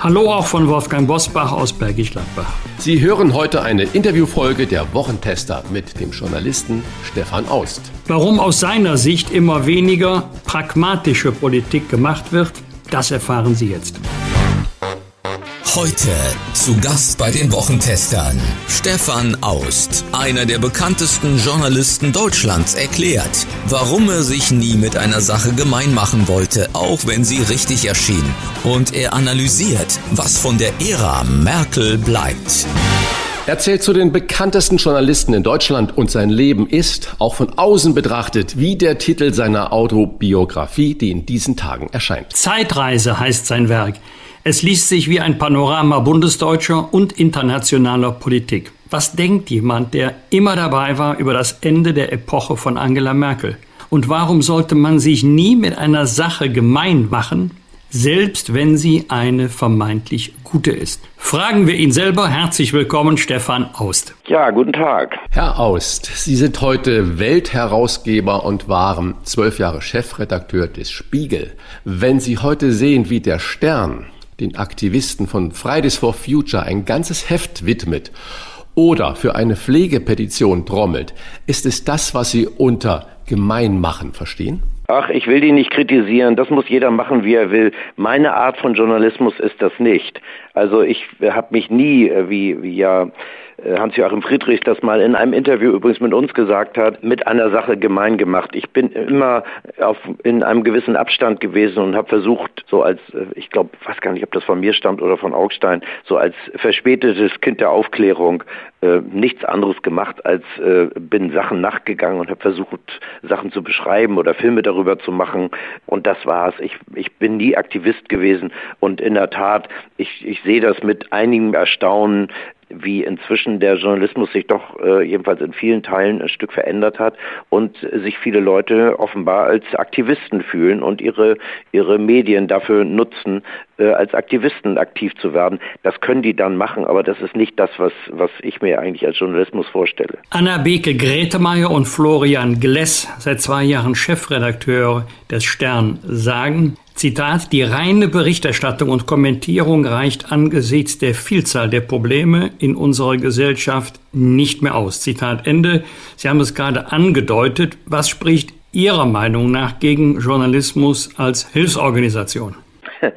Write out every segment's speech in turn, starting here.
Hallo auch von Wolfgang Bosbach aus Bergisch Gladbach. Sie hören heute eine Interviewfolge der Wochentester mit dem Journalisten Stefan Aust. Warum aus seiner Sicht immer weniger pragmatische Politik gemacht wird, das erfahren Sie jetzt. Heute zu Gast bei den Wochentestern Stefan Aust, einer der bekanntesten Journalisten Deutschlands, erklärt, warum er sich nie mit einer Sache gemein machen wollte, auch wenn sie richtig erschien. Und er analysiert, was von der Ära Merkel bleibt. Er zählt zu den bekanntesten Journalisten in Deutschland und sein Leben ist, auch von außen betrachtet, wie der Titel seiner Autobiografie, die in diesen Tagen erscheint. Zeitreise heißt sein Werk. Es liest sich wie ein Panorama bundesdeutscher und internationaler Politik. Was denkt jemand, der immer dabei war über das Ende der Epoche von Angela Merkel? Und warum sollte man sich nie mit einer Sache gemein machen, selbst wenn sie eine vermeintlich gute ist? Fragen wir ihn selber. Herzlich willkommen, Stefan Aust. Ja, guten Tag. Herr Aust, Sie sind heute Weltherausgeber und waren zwölf Jahre Chefredakteur des Spiegel. Wenn Sie heute sehen, wie der Stern den Aktivisten von Fridays for Future ein ganzes Heft widmet oder für eine Pflegepetition trommelt, ist es das, was Sie unter Gemeinmachen verstehen? Ach, ich will die nicht kritisieren. Das muss jeder machen, wie er will. Meine Art von Journalismus ist das nicht. Also ich habe mich nie, äh, wie, wie ja Hans-Joachim Friedrich das mal in einem Interview übrigens mit uns gesagt hat, mit einer Sache gemein gemacht. Ich bin immer auf, in einem gewissen Abstand gewesen und habe versucht, so als, äh, ich glaube, weiß gar nicht, ob das von mir stammt oder von Augstein, so als verspätetes Kind der Aufklärung äh, nichts anderes gemacht, als äh, bin Sachen nachgegangen und habe versucht, Sachen zu beschreiben oder Filme darüber zu machen. Und das war's. Ich, ich bin nie Aktivist gewesen. Und in der Tat, ich, ich sehe das mit einigem Erstaunen, wie inzwischen der Journalismus sich doch äh, jedenfalls in vielen Teilen ein Stück verändert hat und sich viele Leute offenbar als Aktivisten fühlen und ihre, ihre Medien dafür nutzen, äh, als Aktivisten aktiv zu werden. Das können die dann machen, aber das ist nicht das, was, was ich mir eigentlich als Journalismus vorstelle. Anna Beke Gretemeyer und Florian Gless, seit zwei Jahren Chefredakteur des Stern, sagen, Zitat, die reine Berichterstattung und Kommentierung reicht angesichts der Vielzahl der Probleme in unserer Gesellschaft nicht mehr aus. Zitat Ende. Sie haben es gerade angedeutet. Was spricht Ihrer Meinung nach gegen Journalismus als Hilfsorganisation?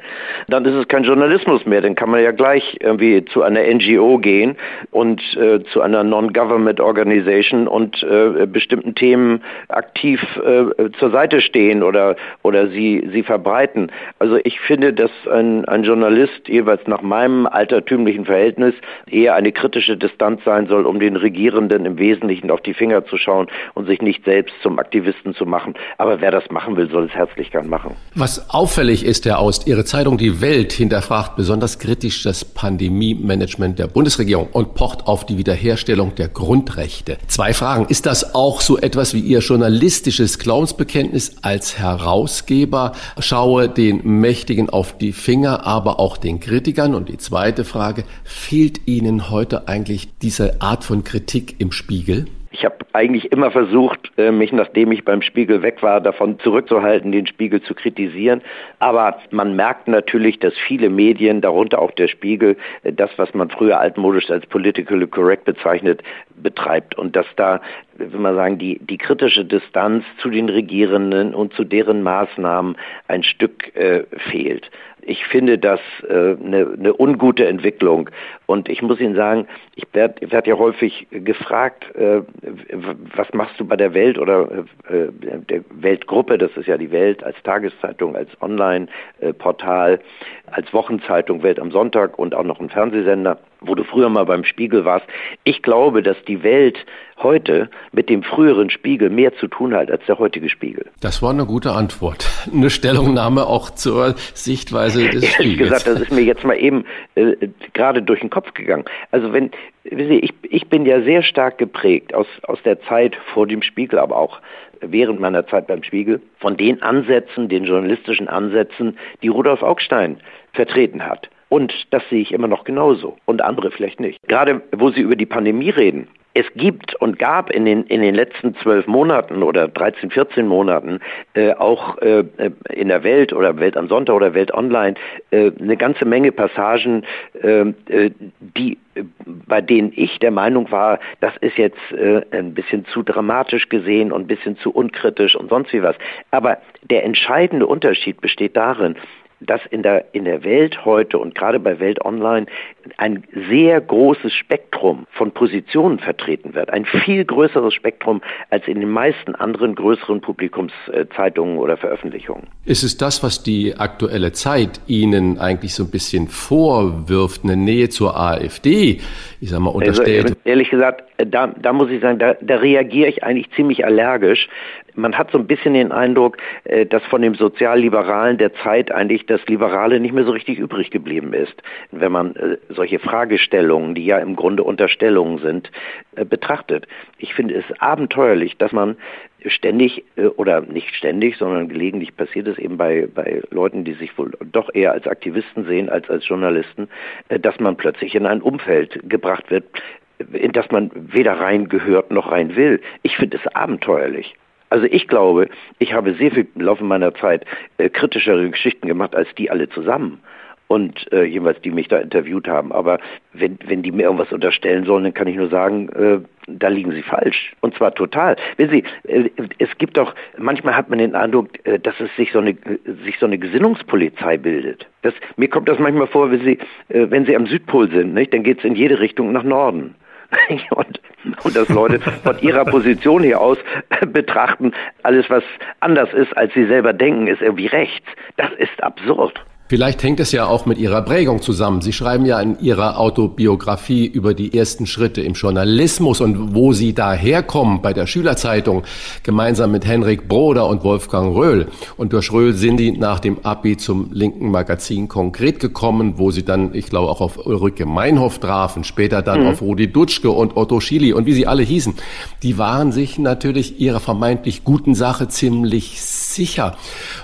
dann ist es kein Journalismus mehr. Dann kann man ja gleich irgendwie zu einer NGO gehen und äh, zu einer Non-Government Organization und äh, bestimmten Themen aktiv äh, zur Seite stehen oder, oder sie, sie verbreiten. Also ich finde, dass ein, ein Journalist jeweils nach meinem altertümlichen Verhältnis eher eine kritische Distanz sein soll, um den Regierenden im Wesentlichen auf die Finger zu schauen und sich nicht selbst zum Aktivisten zu machen. Aber wer das machen will, soll es herzlich gern machen. Was auffällig ist, Herr Aust, Ihre Zeitung Die Welt hinterfragt besonders kritisch das Pandemie-Management der Bundesregierung und pocht auf die Wiederherstellung der Grundrechte. Zwei Fragen. Ist das auch so etwas wie Ihr journalistisches Glaubensbekenntnis als Herausgeber? Schaue den Mächtigen auf die Finger, aber auch den Kritikern. Und die zweite Frage, fehlt Ihnen heute eigentlich diese Art von Kritik im Spiegel? Ich habe eigentlich immer versucht, äh, mich, nachdem ich beim Spiegel weg war, davon zurückzuhalten, den Spiegel zu kritisieren. Aber man merkt natürlich, dass viele Medien, darunter auch der Spiegel, äh, das, was man früher altmodisch als politically correct bezeichnet, betreibt. Und dass da, will man sagen, die, die kritische Distanz zu den Regierenden und zu deren Maßnahmen ein Stück äh, fehlt ich finde das äh, eine, eine ungute Entwicklung. Und ich muss Ihnen sagen, ich werde werd ja häufig gefragt, äh, was machst du bei der Welt oder äh, der Weltgruppe, das ist ja die Welt als Tageszeitung, als Online-Portal. als Wochenzeitung Welt am Sonntag und auch noch ein Fernsehsender, wo du früher mal beim Spiegel warst. Ich glaube, dass die Welt heute mit dem früheren Spiegel mehr zu tun hat als der heutige Spiegel. Das war eine gute Antwort. Eine Stellungnahme auch zur Sichtweise des Ehrlich Spiegels. gesagt, das ist mir jetzt mal eben äh, gerade durch den Kopf gegangen. Also wenn, ich, ich bin ja sehr stark geprägt aus, aus der Zeit vor dem Spiegel, aber auch während meiner Zeit beim Spiegel, von den Ansätzen, den journalistischen Ansätzen, die Rudolf Augstein vertreten hat. Und das sehe ich immer noch genauso und andere vielleicht nicht. Gerade wo Sie über die Pandemie reden, es gibt und gab in den, in den letzten zwölf Monaten oder 13, 14 Monaten äh, auch äh, in der Welt oder Welt am Sonntag oder Welt Online äh, eine ganze Menge Passagen, ähm, äh, die bei denen ich der Meinung war, das ist jetzt äh, ein bisschen zu dramatisch gesehen und ein bisschen zu unkritisch und sonst wie was. Aber der entscheidende Unterschied besteht darin, dass in der, in der Welt heute und gerade bei Welt Online ein sehr großes Spektrum von Positionen vertreten wird. Ein viel größeres Spektrum als in den meisten anderen größeren Publikumszeitungen oder Veröffentlichungen. Ist es das, was die aktuelle Zeit Ihnen eigentlich so ein bisschen vorwirft, eine Nähe zur AfD? Ich sag mal, unterstellt. Also, ehrlich gesagt, da, da muss ich sagen, da, da reagiere ich eigentlich ziemlich allergisch. Man hat so ein bisschen den Eindruck, äh, dass von dem Sozialliberalen der Zeit eigentlich das Liberale nicht mehr so richtig übrig geblieben ist. Wenn man äh, solche Fragestellungen, die ja im Grunde Unterstellungen sind, äh, betrachtet. Ich finde es abenteuerlich, dass man ständig oder nicht ständig, sondern gelegentlich passiert es eben bei, bei Leuten, die sich wohl doch eher als Aktivisten sehen als als Journalisten, dass man plötzlich in ein Umfeld gebracht wird, in das man weder rein gehört noch rein will. Ich finde es abenteuerlich. Also ich glaube, ich habe sehr viel im Laufe meiner Zeit äh, kritischere Geschichten gemacht als die alle zusammen. Und äh, jeweils die mich da interviewt haben. Aber wenn, wenn die mir irgendwas unterstellen sollen, dann kann ich nur sagen, äh, da liegen sie falsch. Und zwar total. Wenn Sie, äh, es gibt doch, manchmal hat man den Eindruck, äh, dass es sich so eine, sich so eine Gesinnungspolizei bildet. Das, mir kommt das manchmal vor, wenn Sie, äh, wenn Sie am Südpol sind, nicht? dann geht es in jede Richtung nach Norden. und, und dass Leute von ihrer Position hier aus betrachten, alles was anders ist, als sie selber denken, ist irgendwie rechts. Das ist absurd. Vielleicht hängt es ja auch mit Ihrer Prägung zusammen. Sie schreiben ja in Ihrer Autobiografie über die ersten Schritte im Journalismus und wo Sie daherkommen bei der Schülerzeitung, gemeinsam mit Henrik Broder und Wolfgang Röhl. Und durch Röhl sind die nach dem Abi zum linken Magazin konkret gekommen, wo sie dann, ich glaube, auch auf Ulrike Meinhof trafen, später dann mhm. auf Rudi Dutschke und Otto Schily und wie sie alle hießen. Die waren sich natürlich ihrer vermeintlich guten Sache ziemlich sicher.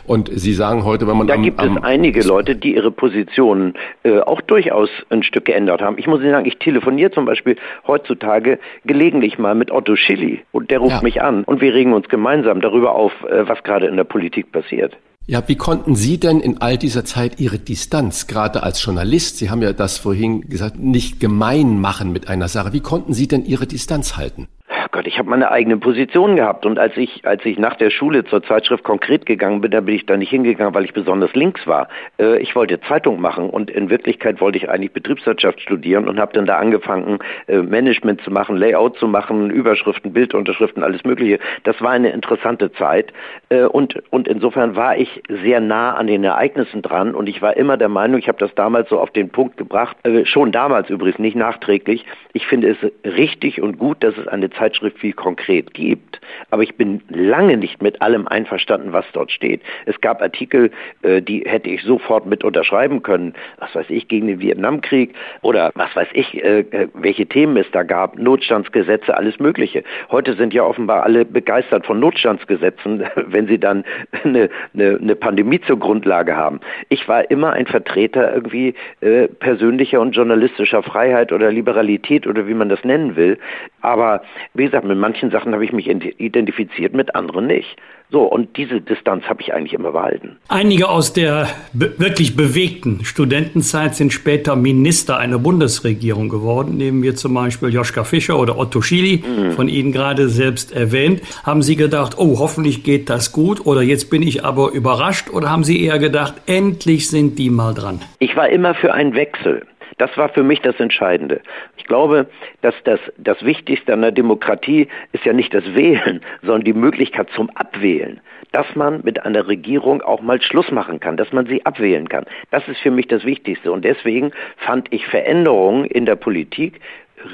Und Sie sagen heute, wenn man da am, gibt es einige Leute, die ihre Positionen äh, auch durchaus ein Stück geändert haben. Ich muss Ihnen sagen, ich telefoniere zum Beispiel heutzutage gelegentlich mal mit Otto Schilly und der ruft ja. mich an und wir regen uns gemeinsam darüber auf, äh, was gerade in der Politik passiert. Ja, wie konnten Sie denn in all dieser Zeit Ihre Distanz, gerade als Journalist, Sie haben ja das vorhin gesagt, nicht gemein machen mit einer Sache, wie konnten Sie denn Ihre Distanz halten? Gott, ich habe meine eigene Position gehabt und als ich, als ich nach der Schule zur Zeitschrift konkret gegangen bin, da bin ich da nicht hingegangen, weil ich besonders links war. Äh, ich wollte Zeitung machen und in Wirklichkeit wollte ich eigentlich Betriebswirtschaft studieren und habe dann da angefangen, äh, Management zu machen, Layout zu machen, Überschriften, Bildunterschriften, alles Mögliche. Das war eine interessante Zeit äh, und, und insofern war ich sehr nah an den Ereignissen dran und ich war immer der Meinung, ich habe das damals so auf den Punkt gebracht, äh, schon damals übrigens, nicht nachträglich, ich finde es richtig und gut, dass es eine Zeitschrift Zeitschrift viel konkret gibt. Aber ich bin lange nicht mit allem einverstanden, was dort steht. Es gab Artikel, äh, die hätte ich sofort mit unterschreiben können. Was weiß ich, gegen den Vietnamkrieg oder was weiß ich, äh, äh, welche Themen es da gab. Notstandsgesetze, alles Mögliche. Heute sind ja offenbar alle begeistert von Notstandsgesetzen, wenn sie dann eine, eine, eine Pandemie zur Grundlage haben. Ich war immer ein Vertreter irgendwie äh, persönlicher und journalistischer Freiheit oder Liberalität oder wie man das nennen will. Aber wie gesagt, mit manchen Sachen habe ich mich identifiziert, mit anderen nicht. So, und diese Distanz habe ich eigentlich immer behalten. Einige aus der be wirklich bewegten Studentenzeit sind später Minister einer Bundesregierung geworden. Nehmen wir zum Beispiel Joschka Fischer oder Otto Schily, mhm. von Ihnen gerade selbst erwähnt. Haben Sie gedacht, oh, hoffentlich geht das gut oder jetzt bin ich aber überrascht oder haben Sie eher gedacht, endlich sind die mal dran? Ich war immer für einen Wechsel. Das war für mich das Entscheidende. Ich glaube, dass das, das Wichtigste an der Demokratie ist ja nicht das Wählen, sondern die Möglichkeit zum Abwählen. dass man mit einer Regierung auch mal Schluss machen kann, dass man sie abwählen kann. Das ist für mich das Wichtigste. Und deswegen fand ich Veränderungen in der Politik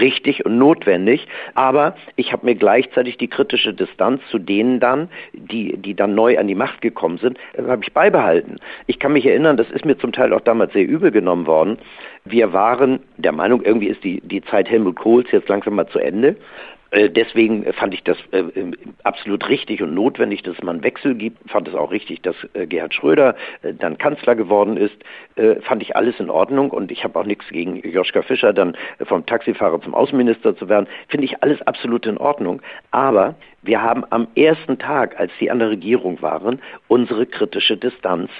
richtig und notwendig, aber ich habe mir gleichzeitig die kritische Distanz zu denen dann, die, die dann neu an die Macht gekommen sind, äh, habe ich beibehalten. Ich kann mich erinnern, das ist mir zum Teil auch damals sehr übel genommen worden. Wir waren der Meinung, irgendwie ist die, die Zeit Helmut Kohls jetzt langsam mal zu Ende. Äh, deswegen fand ich das äh, absolut richtig und notwendig, dass einen Wechsel gibt. Fand es auch richtig, dass äh, Gerhard Schröder dann Kanzler geworden ist. Fand ich alles in Ordnung und ich habe auch nichts gegen Joschka Fischer dann vom Taxifahrer zum Außenminister zu werden. Finde ich alles absolut in Ordnung. Aber wir haben am ersten Tag, als sie an der Regierung waren, unsere kritische Distanz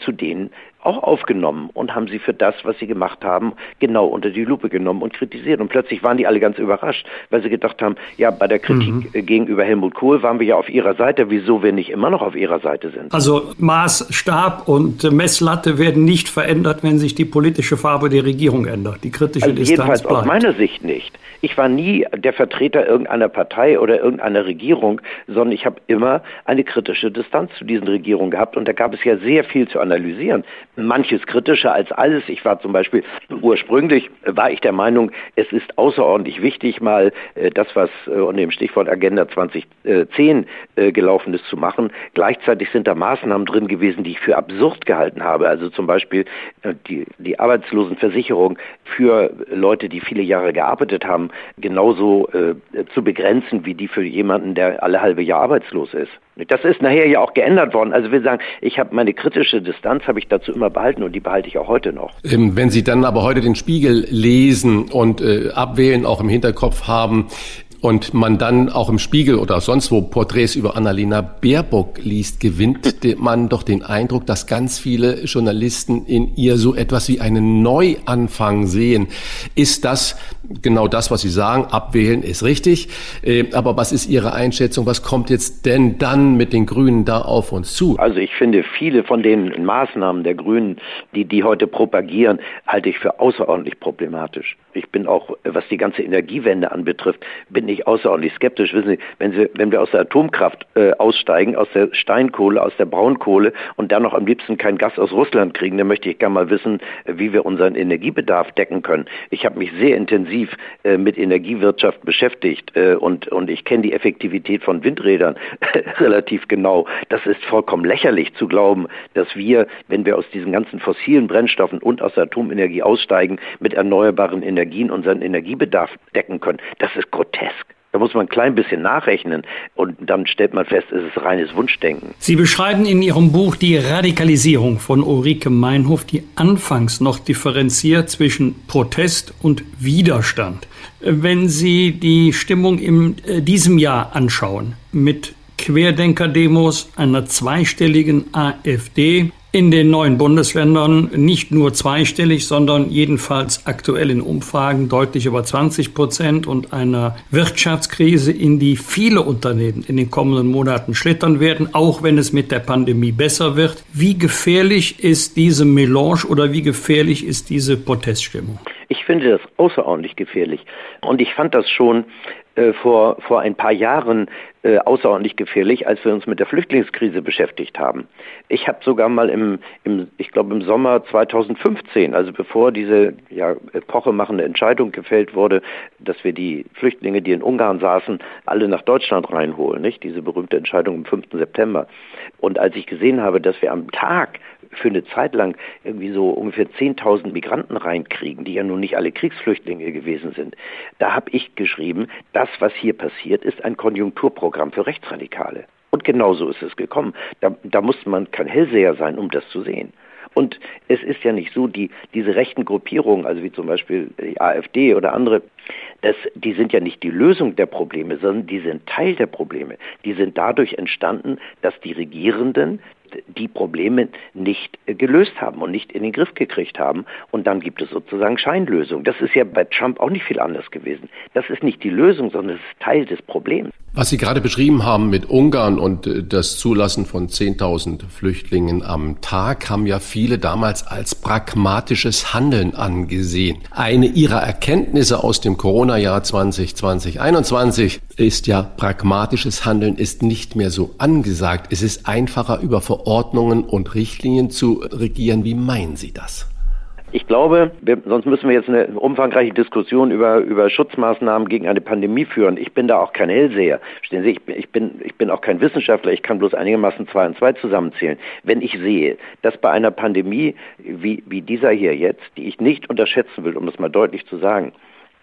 zu denen auch aufgenommen und haben sie für das, was sie gemacht haben, genau unter die Lupe genommen und kritisiert. Und plötzlich waren die alle ganz überrascht, weil sie gedacht haben, ja, bei der Kritik mhm. Äh, gegenüber Helmut Kohl waren wir ja auf ihrer Seite, wieso wir nicht immer noch auf ihrer Seite sind. Also Maßstab und Messlatte werden nicht verändert, wenn sich die politische Farbe der Regierung ändert. Die kritische also Distanz jedenfalls bleibt. aus meiner Sicht nicht. Ich war nie der Vertreter irgendeiner Partei oder irgendeiner Regierung, sondern ich habe immer eine kritische Distanz zu diesen Regierungen gehabt und da gab es ja sehr viel zu analysieren manches kritischer als alles. Ich war zum Beispiel ursprünglich war ich der Meinung, es ist außerordentlich wichtig, mal äh, das, was äh, unter dem Stichwort Agenda 2010 äh, gelaufen ist, zu machen. Gleichzeitig sind da Maßnahmen drin gewesen, die ich für absurd gehalten habe. Also zum Beispiel äh, die, die Arbeitslosenversicherung für Leute, die viele Jahre gearbeitet haben, genauso zu begrenzen wie die für jemanden, der alle halbe Jahr arbeitslos ist. Das ist nachher ja auch geändert worden. Also wir sagen, ich habe meine kritische Distanz habe ich dazu immer behalten und die behalte ich auch heute noch. Ähm, wenn Sie dann aber heute den Spiegel lesen und äh, abwählen auch im Hinterkopf haben, und man dann auch im Spiegel oder sonst wo Porträts über Annalena Baerbock liest, gewinnt man doch den Eindruck, dass ganz viele Journalisten in ihr so etwas wie einen Neuanfang sehen. Ist das genau das, was Sie sagen? Abwählen ist richtig. Äh, aber was ist Ihre Einschätzung? Was kommt jetzt denn dann mit den Grünen da auf uns zu? Also ich finde, viele von den Maßnahmen der Grünen, die die heute propagieren, halte ich für außerordentlich problematisch. Ich bin auch, was die ganze Energiewende anbetrifft, bin außerordentlich skeptisch. Wissen Sie, wenn, Sie, wenn wir aus der Atomkraft äh, aussteigen, aus der Steinkohle, aus der Braunkohle und dann noch am liebsten kein Gas aus Russland kriegen, dann möchte ich gerne mal wissen, wie wir unseren Energiebedarf decken können. Ich habe mich sehr intensiv äh, mit Energiewirtschaft beschäftigt äh, und, und ich kenne die Effektivität von Windrädern relativ genau. Das ist vollkommen lächerlich zu glauben, dass wir, wenn wir aus diesen ganzen fossilen Brennstoffen und aus der Atomenergie aussteigen, mit erneuerbaren Energien unseren Energiebedarf decken können. Das ist grotesk. Da muss man ein klein bisschen nachrechnen und dann stellt man fest, es ist reines Wunschdenken. Sie beschreiben in Ihrem Buch die Radikalisierung von Ulrike Meinhof, die anfangs noch differenziert zwischen Protest und Widerstand. Wenn Sie die Stimmung in äh, diesem Jahr anschauen, mit Querdenker-Demos, einer zweistelligen AfD, in den neuen Bundesländern nicht nur zweistellig, sondern jedenfalls aktuell in Umfragen deutlich über 20 Prozent und einer Wirtschaftskrise, in die viele Unternehmen in den kommenden Monaten schlittern werden, auch wenn es mit der Pandemie besser wird. Wie gefährlich ist diese Melange oder wie gefährlich ist diese Proteststimmung? Ich finde das außerordentlich gefährlich. Und ich fand das schon äh, vor, vor ein paar Jahren äh, außerordentlich gefährlich, als wir uns mit der Flüchtlingskrise beschäftigt haben. Ich habe sogar mal im, im ich glaube im Sommer 2015, also bevor diese ja, epochemachende Entscheidung gefällt wurde, dass wir die Flüchtlinge, die in Ungarn saßen, alle nach Deutschland reinholen, nicht? Diese berühmte Entscheidung am 5. September. Und als ich gesehen habe, dass wir am Tag für eine Zeit lang irgendwie so ungefähr 10.000 Migranten reinkriegen, die ja nun nicht alle Kriegsflüchtlinge gewesen sind. Da habe ich geschrieben, das, was hier passiert, ist ein Konjunkturprogramm für Rechtsradikale. Und genauso ist es gekommen. Da, da muss man kein Hellseher sein, um das zu sehen. Und es ist ja nicht so, die, diese rechten Gruppierungen, also wie zum Beispiel die AfD oder andere, das, die sind ja nicht die Lösung der Probleme, sondern die sind Teil der Probleme. Die sind dadurch entstanden, dass die Regierenden die Probleme nicht gelöst haben und nicht in den Griff gekriegt haben. Und dann gibt es sozusagen Scheinlösungen. Das ist ja bei Trump auch nicht viel anders gewesen. Das ist nicht die Lösung, sondern es ist Teil des Problems. Was Sie gerade beschrieben haben mit Ungarn und äh, das Zulassen von 10.000 Flüchtlingen am Tag, haben ja viele damals als pragmatisches Handeln angesehen. Eine ihrer Erkenntnisse aus dem Corona-Jahr 2020-21 ist ja, pragmatisches Handeln ist nicht mehr so angesagt. Es ist einfacher, über Verordnungen und Richtlinien zu regieren. Wie meinen Sie das? Ich glaube, wir, sonst müssen wir jetzt eine umfangreiche Diskussion über, über Schutzmaßnahmen gegen eine Pandemie führen. Ich bin da auch kein Hellseher. Stehen Sie, ich, ich, bin, ich bin auch kein Wissenschaftler. Ich kann bloß einigermaßen zwei und zwei zusammenzählen. Wenn ich sehe, dass bei einer Pandemie wie, wie dieser hier jetzt, die ich nicht unterschätzen will, um das mal deutlich zu sagen,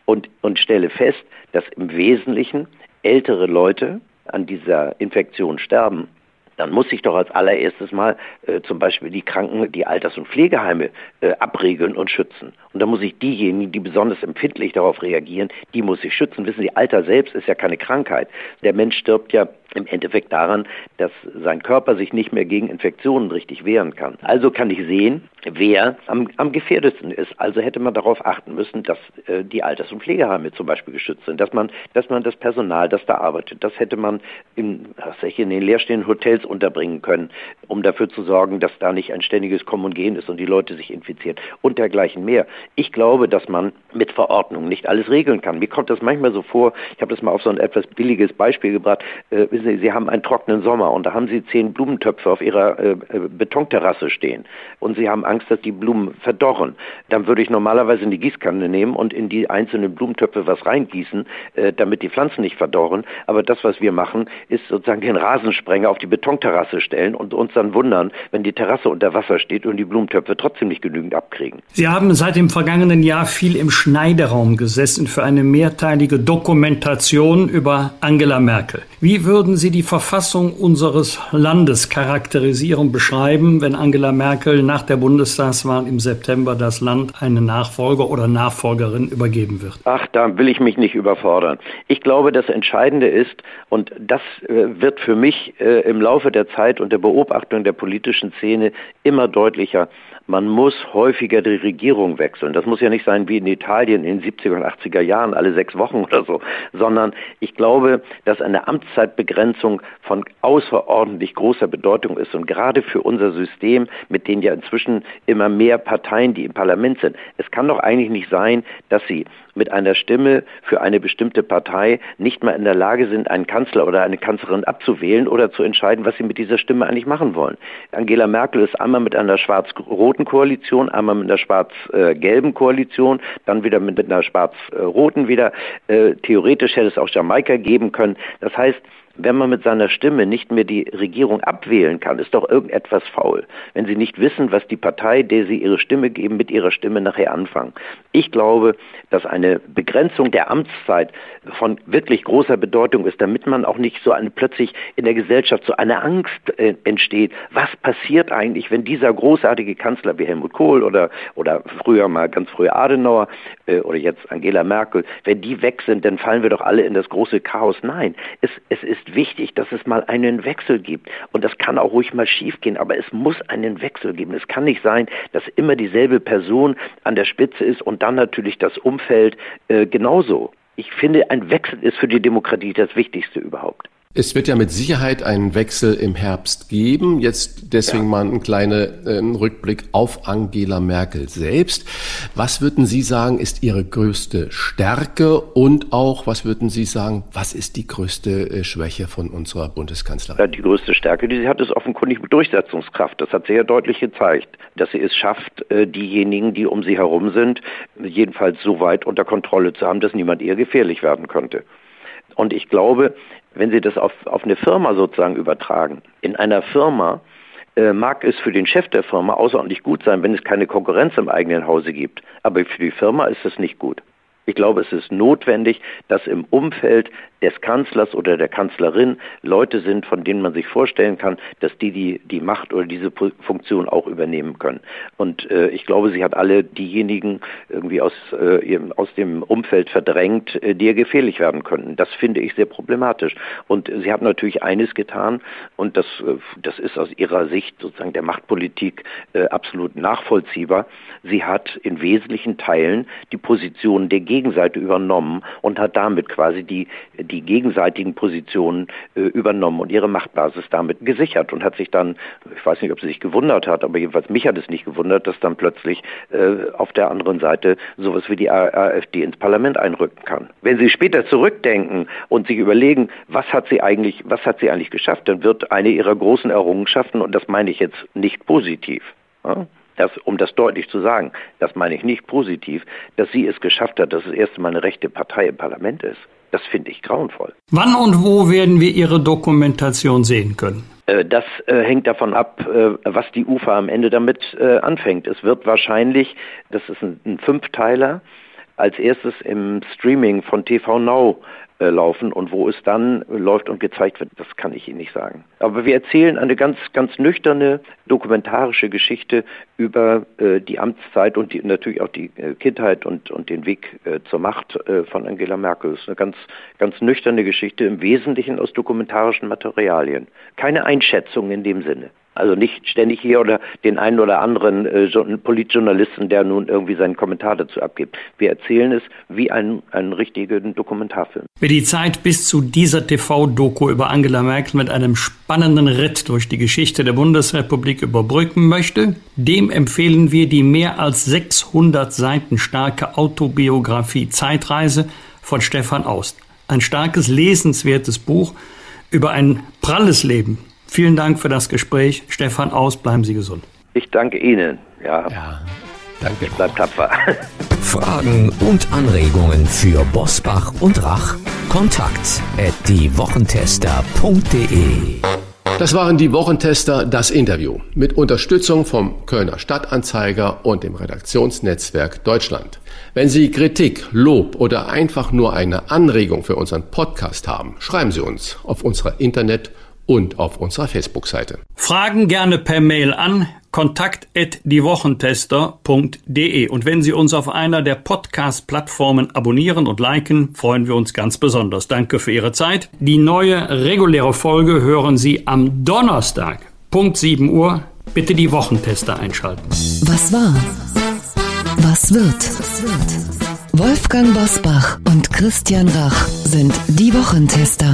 und, und stelle fest, dass im Wesentlichen ältere Leute an dieser Infektion sterben, dann muss ich doch als allererstes mal äh, zum Beispiel die Kranken, die Alters- und Pflegeheime äh, abregeln und schützen. Und dann muss ich diejenigen, die besonders empfindlich darauf reagieren, die muss ich schützen. Wissen Sie, Alter selbst ist ja keine Krankheit. Der Mensch stirbt ja im Endeffekt daran, dass sein Körper sich nicht mehr gegen Infektionen richtig wehren kann. Also kann ich sehen, wer am, am gefährdesten ist. Also hätte man darauf achten müssen, dass äh, die Alters- und Pflegeheime zum Beispiel geschützt sind, dass man, dass man das Personal, das da arbeitet, das hätte man in, in den leerstehenden Hotels unterbringen können, um dafür zu sorgen, dass da nicht ein ständiges Kommen und Gehen ist und die Leute sich infizieren und dergleichen mehr. Ich glaube, dass man mit Verordnungen nicht alles regeln kann. Mir kommt das manchmal so vor, ich habe das mal auf so ein etwas billiges Beispiel gebracht, äh, Sie, Sie haben einen trockenen Sommer und da haben Sie zehn Blumentöpfe auf Ihrer äh, äh, Betonterrasse stehen und Sie haben Angst, dass die Blumen verdorren. Dann würde ich normalerweise eine Gießkanne nehmen und in die einzelnen Blumentöpfe was reingießen, äh, damit die Pflanzen nicht verdorren. Aber das, was wir machen, ist sozusagen den Rasensprenger auf die Betonterrasse stellen und uns dann wundern, wenn die Terrasse unter Wasser steht und die Blumentöpfe trotzdem nicht genügend abkriegen. Sie haben seit dem vergangenen Jahr viel im Schneideraum gesessen für eine mehrteilige Dokumentation über Angela Merkel. Wie würden Sie die Verfassung unseres Landes charakterisieren, beschreiben, wenn Angela Merkel nach der Bundestagswahl im September das Land eine Nachfolger oder Nachfolgerin übergeben wird? Ach, da will ich mich nicht überfordern. Ich glaube, das Entscheidende ist, und das äh, wird für mich äh, im Laufe der Zeit und der Beobachtung der politischen Szene immer deutlicher, man muss häufiger die Regierung wechseln. Das muss ja nicht sein wie in Italien in den 70er und 80er Jahren, alle sechs Wochen oder so, sondern ich glaube, dass eine Amtszeitbegrenzung von außerordentlich großer Bedeutung ist und gerade für unser System mit den ja inzwischen immer mehr Parteien, die im Parlament sind. Es kann doch eigentlich nicht sein, dass sie mit einer Stimme für eine bestimmte Partei nicht mal in der Lage sind, einen Kanzler oder eine Kanzlerin abzuwählen oder zu entscheiden, was sie mit dieser Stimme eigentlich machen wollen. Angela Merkel ist einmal mit einer schwarz-roten Koalition, einmal mit einer schwarz-gelben Koalition, dann wieder mit einer schwarz-roten wieder. Äh, theoretisch hätte es auch Jamaika geben können. Das heißt, wenn man mit seiner Stimme nicht mehr die Regierung abwählen kann, ist doch irgendetwas faul. Wenn Sie nicht wissen, was die Partei, der Sie Ihre Stimme geben, mit Ihrer Stimme nachher anfangen. Ich glaube, dass eine Begrenzung der Amtszeit von wirklich großer Bedeutung ist, damit man auch nicht so eine plötzlich in der Gesellschaft so eine Angst äh, entsteht. Was passiert eigentlich, wenn dieser großartige Kanzler wie Helmut Kohl oder, oder früher mal ganz früher Adenauer äh, oder jetzt Angela Merkel, wenn die weg sind, dann fallen wir doch alle in das große Chaos. Nein, es, es ist wichtig, dass es mal einen Wechsel gibt. Und das kann auch ruhig mal schiefgehen, aber es muss einen Wechsel geben. Es kann nicht sein, dass immer dieselbe Person an der Spitze ist und dann natürlich das Umfeld äh, genauso. Ich finde, ein Wechsel ist für die Demokratie das Wichtigste überhaupt. Es wird ja mit Sicherheit einen Wechsel im Herbst geben. Jetzt deswegen ja. mal ein kleiner äh, Rückblick auf Angela Merkel selbst. Was würden Sie sagen, ist Ihre größte Stärke und auch, was würden Sie sagen, was ist die größte äh, Schwäche von unserer Bundeskanzlerin? Ja, die größte Stärke, die sie hat, ist offenkundig Durchsetzungskraft. Das hat sie ja deutlich gezeigt, dass sie es schafft, äh, diejenigen, die um sie herum sind, jedenfalls so weit unter Kontrolle zu haben, dass niemand ihr gefährlich werden könnte. Und ich glaube, wenn Sie das auf, auf eine Firma sozusagen übertragen, in einer Firma äh, mag es für den Chef der Firma außerordentlich gut sein, wenn es keine Konkurrenz im eigenen Hause gibt. Aber für die Firma ist es nicht gut. Ich glaube, es ist notwendig, dass im Umfeld des Kanzlers oder der Kanzlerin Leute sind, von denen man sich vorstellen kann, dass die die, die Macht oder diese Funktion auch übernehmen können. Und äh, ich glaube, sie hat alle diejenigen irgendwie aus, äh, ihrem, aus dem Umfeld verdrängt, äh, die ihr gefährlich werden könnten. Das finde ich sehr problematisch. Und sie hat natürlich eines getan, und das, äh, das ist aus ihrer Sicht sozusagen der Machtpolitik äh, absolut nachvollziehbar. Sie hat in wesentlichen Teilen die Position der Gegenseite übernommen und hat damit quasi die, die gegenseitigen Positionen äh, übernommen und ihre Machtbasis damit gesichert und hat sich dann, ich weiß nicht, ob sie sich gewundert hat, aber jedenfalls mich hat es nicht gewundert, dass dann plötzlich äh, auf der anderen Seite sowas wie die AfD ins Parlament einrücken kann. Wenn Sie später zurückdenken und sich überlegen, was hat sie eigentlich, was hat sie eigentlich geschafft, dann wird eine ihrer großen Errungenschaften, und das meine ich jetzt nicht positiv, ja, das, um das deutlich zu sagen, das meine ich nicht positiv, dass sie es geschafft hat, dass es erst Mal eine rechte Partei im Parlament ist. Das finde ich grauenvoll. Wann und wo werden wir Ihre Dokumentation sehen können? Äh, das äh, hängt davon ab, äh, was die UFA am Ende damit äh, anfängt. Es wird wahrscheinlich, das ist ein, ein Fünfteiler, als erstes im Streaming von TV Now äh, laufen und wo es dann läuft und gezeigt wird, das kann ich Ihnen nicht sagen. Aber wir erzählen eine ganz, ganz nüchterne dokumentarische Geschichte über äh, die Amtszeit und die, natürlich auch die äh, Kindheit und, und den Weg äh, zur Macht äh, von Angela Merkel. Das ist eine ganz, ganz nüchterne Geschichte, im Wesentlichen aus dokumentarischen Materialien. Keine Einschätzung in dem Sinne. Also nicht ständig hier oder den einen oder anderen äh, Politjournalisten, der nun irgendwie seinen Kommentar dazu abgibt. Wir erzählen es wie einen, einen richtigen Dokumentarfilm. Wer die Zeit bis zu dieser TV-Doku über Angela Merkel mit einem spannenden Ritt durch die Geschichte der Bundesrepublik überbrücken möchte, dem empfehlen wir die mehr als 600 Seiten starke Autobiografie Zeitreise von Stefan Aust. Ein starkes, lesenswertes Buch über ein pralles Leben Vielen Dank für das Gespräch. Stefan Aus, bleiben Sie gesund. Ich danke Ihnen. Ja. ja danke. Bleibt tapfer. Fragen und Anregungen für Bosbach und Rach? Kontakt at diewochentester.de das waren die Wochentester, das Interview mit Unterstützung vom Kölner Stadtanzeiger und dem Redaktionsnetzwerk Deutschland. Wenn Sie Kritik, Lob oder einfach nur eine Anregung für unseren Podcast haben, schreiben Sie uns auf unserer Internet- und auf unserer Facebook-Seite. Fragen gerne per Mail an kontakt@diewochentester.de und wenn Sie uns auf einer der Podcast-Plattformen abonnieren und liken, freuen wir uns ganz besonders. Danke für Ihre Zeit. Die neue reguläre Folge hören Sie am Donnerstag, Punkt 7 Uhr. Bitte die Wochentester einschalten. Was war? Was wird? Wolfgang Bosbach und Christian Rach sind die Wochentester.